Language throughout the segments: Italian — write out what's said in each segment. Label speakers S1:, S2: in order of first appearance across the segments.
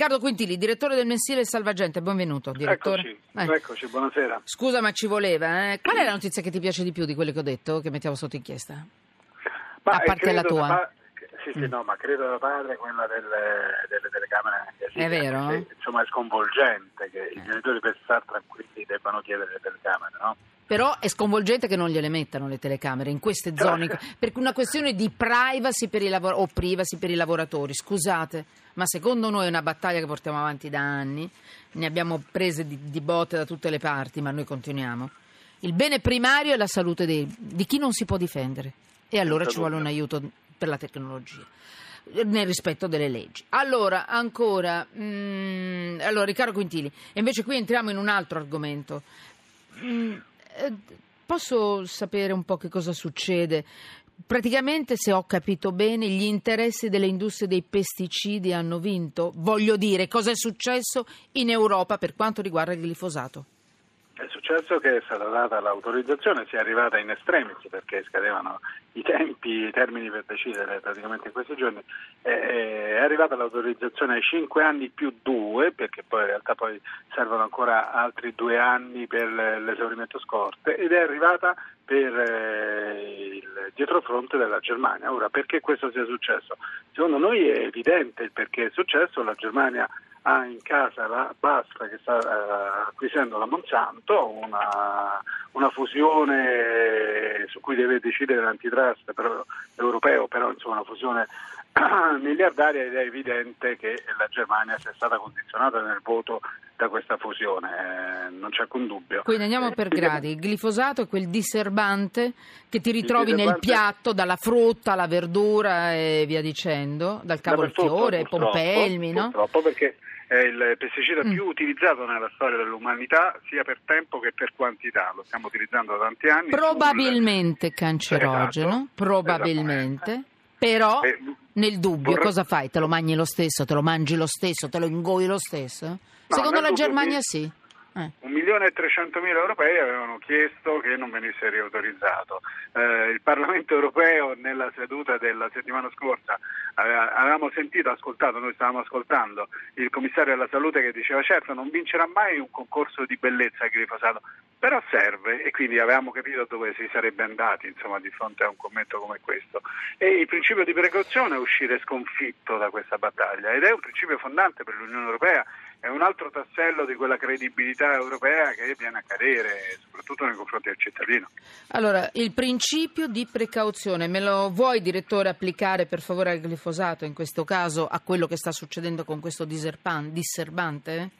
S1: Riccardo Quintili, direttore del mensile Salvagente, benvenuto. Direttore.
S2: Eccoci,
S1: Eh.
S2: eccoci, buonasera.
S1: Scusa, ma ci voleva. Eh? Qual è la notizia che ti piace di più di quelle che ho detto, che mettiamo sotto inchiesta?
S2: Ma,
S1: A
S2: eh,
S1: parte la tua. Mm.
S2: da Sì, sì, no, ma credo da padre quella delle, delle telecamere. che sì,
S1: È vero?
S2: perché, insomma, è sconvolgente che i genitori per stare tranquilli debbano chiedere le telecamere, no?
S1: Però è sconvolgente che non gliele mettano le telecamere in queste zone, per una questione di privacy per i lavor- o privacy per i lavoratori. Scusate, ma secondo noi è una battaglia che portiamo avanti da anni, ne abbiamo prese di, di botte da tutte le parti, ma noi continuiamo. Il bene primario è la salute dei- di chi non si può difendere e allora ci vuole un aiuto per la tecnologia nel rispetto delle leggi. Allora, ancora, mm, allora Riccardo Quintili, invece qui entriamo in un altro argomento. Mm, eh, posso sapere un po' che cosa succede? Praticamente, se ho capito bene, gli interessi delle industrie dei pesticidi hanno vinto. Voglio dire, cosa è successo in Europa per quanto riguarda il glifosato?
S2: È successo che è stata data l'autorizzazione, si è arrivata in estremis perché scadevano i tempi, i termini per decidere praticamente in questi giorni, eh, è arrivata l'autorizzazione ai 5 anni più 2 perché poi in realtà poi servono ancora altri due anni per l'esaurimento scorte ed è arrivata per eh, il dietrofront della Germania. Ora perché questo sia successo? Secondo noi è evidente il perché è successo, la Germania ha in casa la Basra che sta eh, acquisendo la Monsanto, una, una fusione su cui deve decidere l'antitrust però, europeo, però insomma una fusione miliardaria ed è evidente che la Germania sia stata condizionata nel voto da questa fusione, eh, non c'è alcun dubbio.
S1: Quindi andiamo per gradi. Il glifosato è quel disserbante che ti ritrovi nel piatto dalla frutta alla verdura e via dicendo, dal cavolfiore,
S2: purtroppo,
S1: pompelmi, no?
S2: Purtroppo perché è il pesticida
S1: Mm.
S2: più utilizzato nella storia dell'umanità sia per tempo che per quantità, lo stiamo utilizzando da tanti anni.
S1: Probabilmente cancerogeno,
S2: Esatto,
S1: probabilmente, però
S2: Eh,
S1: nel dubbio
S2: vorrei-
S1: cosa fai? Te lo mangi lo stesso, te lo mangi lo stesso, te lo ingoi lo stesso? Secondo
S2: nel
S1: la Germania
S2: sì.
S1: sì. Eh.
S2: Un milione e trecentomila europei avevano chiesto che non venisse riautorizzato. Eh, il Parlamento europeo nella seduta della settimana scorsa aveva- avevamo sentito, ascoltato, noi stavamo ascoltando il commissario della salute che diceva certo non vincerà mai un concorso di bellezza il glifosato, però serve e quindi avevamo capito dove si sarebbe andati insomma, di fronte a un commento come questo. E il principio di precauzione è uscire sconfitto da questa battaglia ed è un principio fondante per l'Unione Europea è un altro tassello di quella credibilità europea che viene a cadere, soprattutto nei confronti del cittadino.
S1: Allora, il principio di precauzione, me lo vuoi direttore applicare per favore al glifosato in questo caso a quello che sta succedendo con questo disserbante?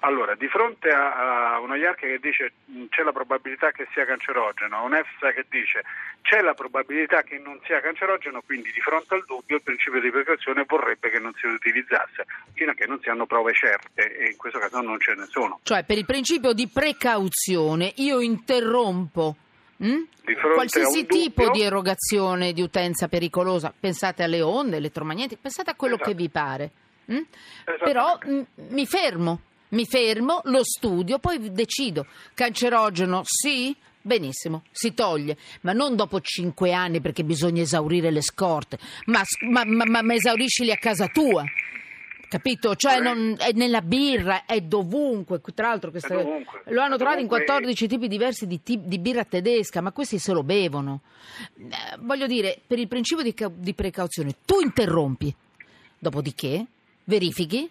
S2: Allora, di fronte a, a una IARC che dice mh, c'è la probabilità che sia cancerogeno, un EFSA che dice c'è la probabilità che non sia cancerogeno, quindi di fronte al dubbio il principio di precauzione vorrebbe che non si utilizzasse, fino a che non si hanno prove certe e in questo caso non ce ne sono.
S1: Cioè, per il principio di precauzione io interrompo mm? Qualsiasi
S2: un dubbio-
S1: tipo di erogazione di utenza pericolosa. Pensate alle onde elettromagnetiche, pensate a quello
S2: Esatto.
S1: che vi pare. mm?
S2: Esattamente.
S1: Però mm, mi fermo, mi fermo, lo studio, poi decido. Cancerogeno sì? Benissimo, si toglie, ma non dopo cinque anni perché bisogna esaurire le scorte, ma, ma, ma- ma- esauriscili a casa tua. Capito? Cioè non- è nella birra, è dovunque. Tra l'altro questa-
S2: dovunque.
S1: lo hanno trovato in
S2: dovunque.
S1: 14 tipi diversi di, di birra tedesca, ma questi se lo bevono. Eh, voglio dire, per il principio di, di precauzione, tu interrompi. Dopodiché verifichi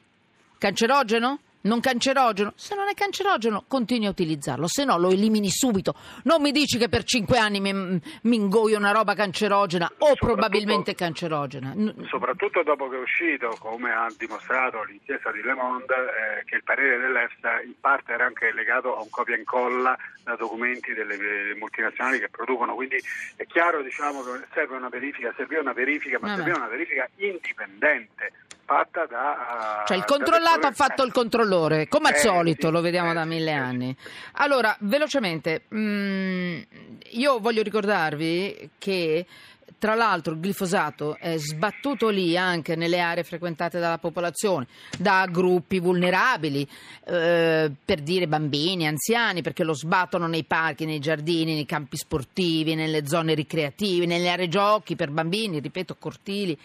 S1: cancerogeno? Non cancerogeno? Se non è cancerogeno, continui a utilizzarlo, se no lo elimini subito. Non mi dici che per 5 anni mi, mi ingoio una roba cancerogena o probabilmente cancerogena.
S2: Soprattutto dopo che è uscito, come ha dimostrato l'inchiesta di Le Monde, eh, che il parere dell'EFSA in parte era anche legato a un copia e incolla da documenti delle delle multinazionali che producono, quindi è chiaro diciamo, che serve una verifica, serviva una verifica, ma serviva una verifica indipendente fatta da...
S1: Cioè il
S2: da
S1: controllato ha fatto il controllore, come al
S2: Eh,
S1: solito,
S2: sì,
S1: lo vediamo
S2: eh,
S1: da
S2: sì,
S1: mille
S2: eh,
S1: anni. Allora, velocemente, mm, io voglio ricordarvi che tra l'altro il glifosato è sbattuto lì anche nelle aree frequentate dalla popolazione, da gruppi vulnerabili, eh, per dire bambini, anziani, perché lo sbattono nei parchi, nei giardini, nei campi sportivi, nelle zone ricreative, nelle aree giochi per bambini, ripeto, cortili.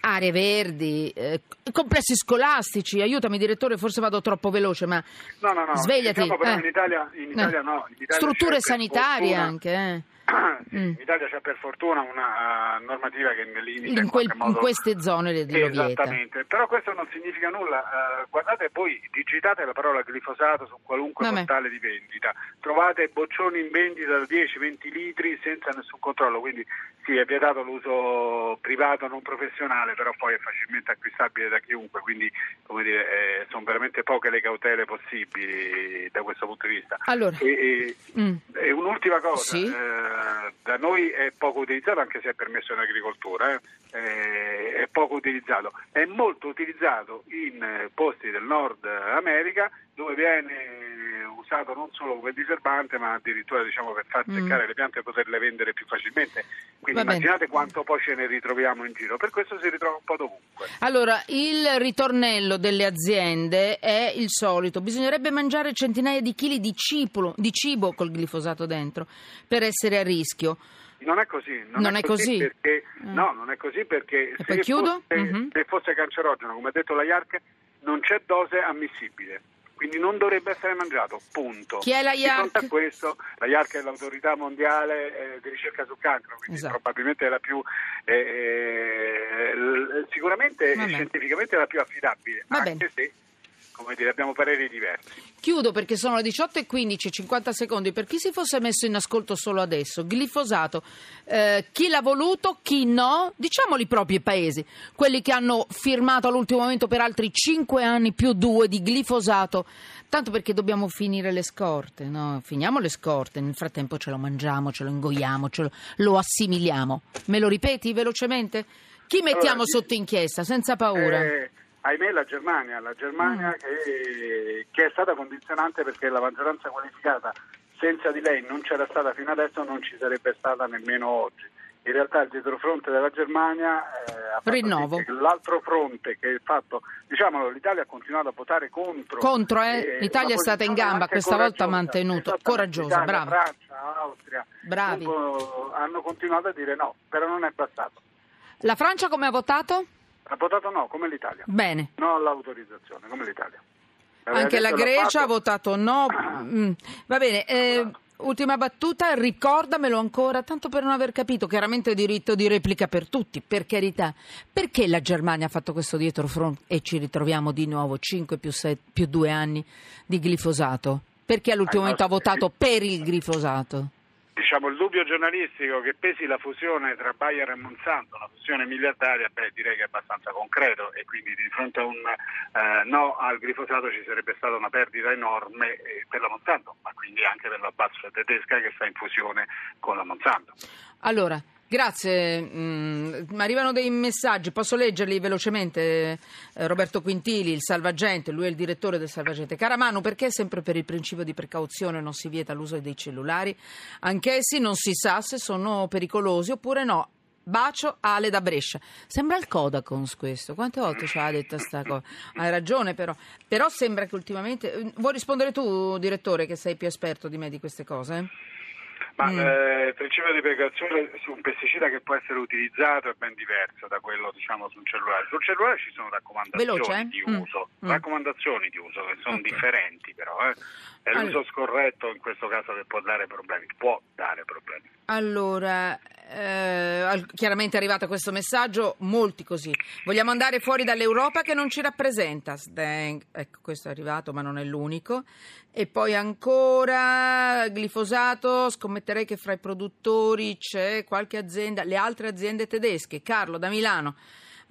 S1: Aree verdi, eh, complessi scolastici. Aiutami, direttore, forse vado troppo veloce, ma
S2: no, no, no.
S1: svegliati.
S2: Diciamo però
S1: eh.
S2: in Italia, in Italia no. In Italia
S1: Strutture sanitarie
S2: fortuna-
S1: anche. eh.
S2: Sì,
S1: Mm.
S2: In Italia c'è per fortuna una uh, normativa che ne limita
S1: In, quel- in
S2: modo
S1: queste zone le- vieta.
S2: Esattamente, però questo non significa nulla. Eh, guardate voi, digitate la parola glifosato su qualunque
S1: Vabbè.
S2: portale di vendita, trovate boccioni in vendita da 10-20 litri senza nessun controllo, quindi sì, è vietato l'uso privato non professionale, però poi è facilmente acquistabile da chiunque, quindi come dire, eh, sono veramente poche le cautele possibili da questo punto di vista.
S1: Allora.
S2: E- e-
S1: Mm.
S2: e un'ultima cosa,
S1: Sì.
S2: eh, da noi è poco utilizzato anche se è permesso in agricoltura, eh, eh, è poco utilizzato, è molto utilizzato in posti del Nord America dove viene usato non solo come diserbante ma addirittura diciamo, per far
S1: Mm.
S2: seccare le piante e poterle vendere più facilmente. Quindi
S1: Va bene.
S2: immaginate quanto poi ce ne ritroviamo in giro, per questo si ritrova un po' dovunque.
S1: Allora, il ritornello delle aziende è il solito. Bisognerebbe mangiare centinaia di chili di, cibo- di cibo col glifosato dentro per essere a rischio.
S2: Non è così, non,
S1: Non è così?
S2: perché,
S1: Mm.
S2: no, non è così perché se fosse,
S1: Mhm.
S2: se fosse cancerogeno, come ha detto la IARC, non c'è dose ammissibile. Quindi non dovrebbe essere mangiato, punto.
S1: Chi è la
S2: Di fronte
S1: IARC?
S2: a questo, la IARC è l'autorità mondiale eh, di ricerca sul cancro, quindi
S1: Esatto.
S2: probabilmente è la più, eh, eh, sicuramente scientificamente è la più affidabile,
S1: Va
S2: anche
S1: bene.
S2: se come dire, abbiamo pareri diversi.
S1: Chiudo perché sono le 18.15 e 50 secondi. Per chi si fosse messo in ascolto solo adesso, glifosato, eh, chi l'ha voluto, chi no, diciamoli i propri paesi, quelli che hanno firmato all'ultimo momento per altri 5 anni più 2 di glifosato, tanto perché dobbiamo finire le scorte, no? Finiamo le scorte, nel frattempo ce lo mangiamo, ce lo ingoiamo, ce lo, lo assimiliamo. Me lo ripeti velocemente? Chi mettiamo
S2: Allora,
S1: sotto inchiesta, senza paura?
S2: Eh, ahimè la Germania, la Germania
S1: Mm.
S2: che, che è stata condizionante perché la maggioranza qualificata senza di lei non c'era stata fino adesso, non ci sarebbe stata nemmeno oggi. In realtà il dietrofronte della Germania eh, l'altro fronte che è fatto, diciamolo, l'Italia ha continuato a votare contro.
S1: Contro, eh? L'Italia è stata in gamba, questa volta ha mantenuto, coraggiosa,
S2: Italia,
S1: brava.
S2: Francia, Austria
S1: Bravi.
S2: comunque hanno continuato a dire no, però non è bastato.
S1: La Francia come ha votato?
S2: Ha votato no, come l'Italia.
S1: Bene.
S2: No all'autorizzazione, come l'Italia. Aveva
S1: Anche la Grecia ha votato no. Mm. Va bene, eh, ultima battuta, ricordamelo ancora, tanto per non aver capito, chiaramente diritto di replica per tutti, per carità. Perché la Germania ha fatto questo dietro front e ci ritroviamo di nuovo 5 più, 2 anni di glifosato? Perché all'ultimo momento ha votato per il glifosato?
S2: Diciamo il dubbio giornalistico che pesi la fusione tra Bayer e Monsanto, una fusione miliardaria, beh direi che è abbastanza concreto e quindi di fronte a un eh, no al glifosato ci sarebbe stata una perdita enorme eh, per la Monsanto, ma quindi anche per la BASF tedesca che sta in fusione con la Monsanto.
S1: Allora, grazie. Mm, mi arrivano dei messaggi, posso leggerli velocemente? Eh, Roberto Quintili, il salvagente, lui è il direttore del salvagente. Cara Manu, perché sempre per il principio di precauzione non si vieta l'uso dei cellulari? Anch'essi non si sa se sono pericolosi oppure no. Bacio Ale da Brescia. Sembra il Codacons questo. Quante volte ci ha detto sta cosa? Hai ragione però. Però sembra che ultimamente... eh, Vuoi rispondere tu, direttore, che sei più esperto di me di queste cose?
S2: Ma
S1: Mm.
S2: eh, il principio di precauzione su un pesticida che può essere utilizzato è ben diverso da quello diciamo sul cellulare. Sul cellulare ci sono raccomandazioni
S1: Veloce, eh?
S2: di
S1: Mm.
S2: uso,
S1: Mm.
S2: raccomandazioni di uso che sono
S1: Ok.
S2: differenti però. eh. È
S1: Allora.
S2: l'uso scorretto in questo caso che può dare problemi, può dare problemi.
S1: Allora, eh, chiaramente è arrivato questo messaggio, molti così. Vogliamo andare fuori dall'Europa che non ci rappresenta. Sdeng. Ecco, questo è arrivato, ma non è l'unico. E poi ancora glifosato, scommetterei che fra i produttori c'è qualche azienda, le altre aziende tedesche. Carlo da Milano.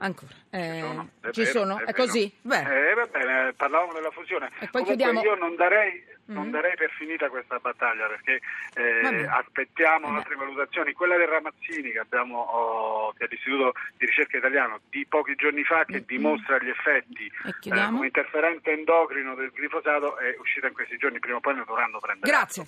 S1: Ancora. Eh,
S2: sono, è
S1: ci
S2: vero,
S1: sono?
S2: è
S1: È, così?
S2: Eh, va bene, parlavamo della fusione.
S1: Poi
S2: Comunque
S1: chiudiamo-
S2: io non darei, non
S1: Mhm.
S2: darei per finita questa battaglia perché eh, aspettiamo
S1: Vabbè.
S2: altre valutazioni. Quella del Ramazzini che abbiamo, oh, che è l'Istituto di ricerca italiano di pochi giorni fa che
S1: Mhm.
S2: dimostra gli effetti eh,
S1: chiudiamo?
S2: come interferente endocrino del glifosato è uscita in questi giorni, prima o poi ne dovranno prendere.
S1: Grazie.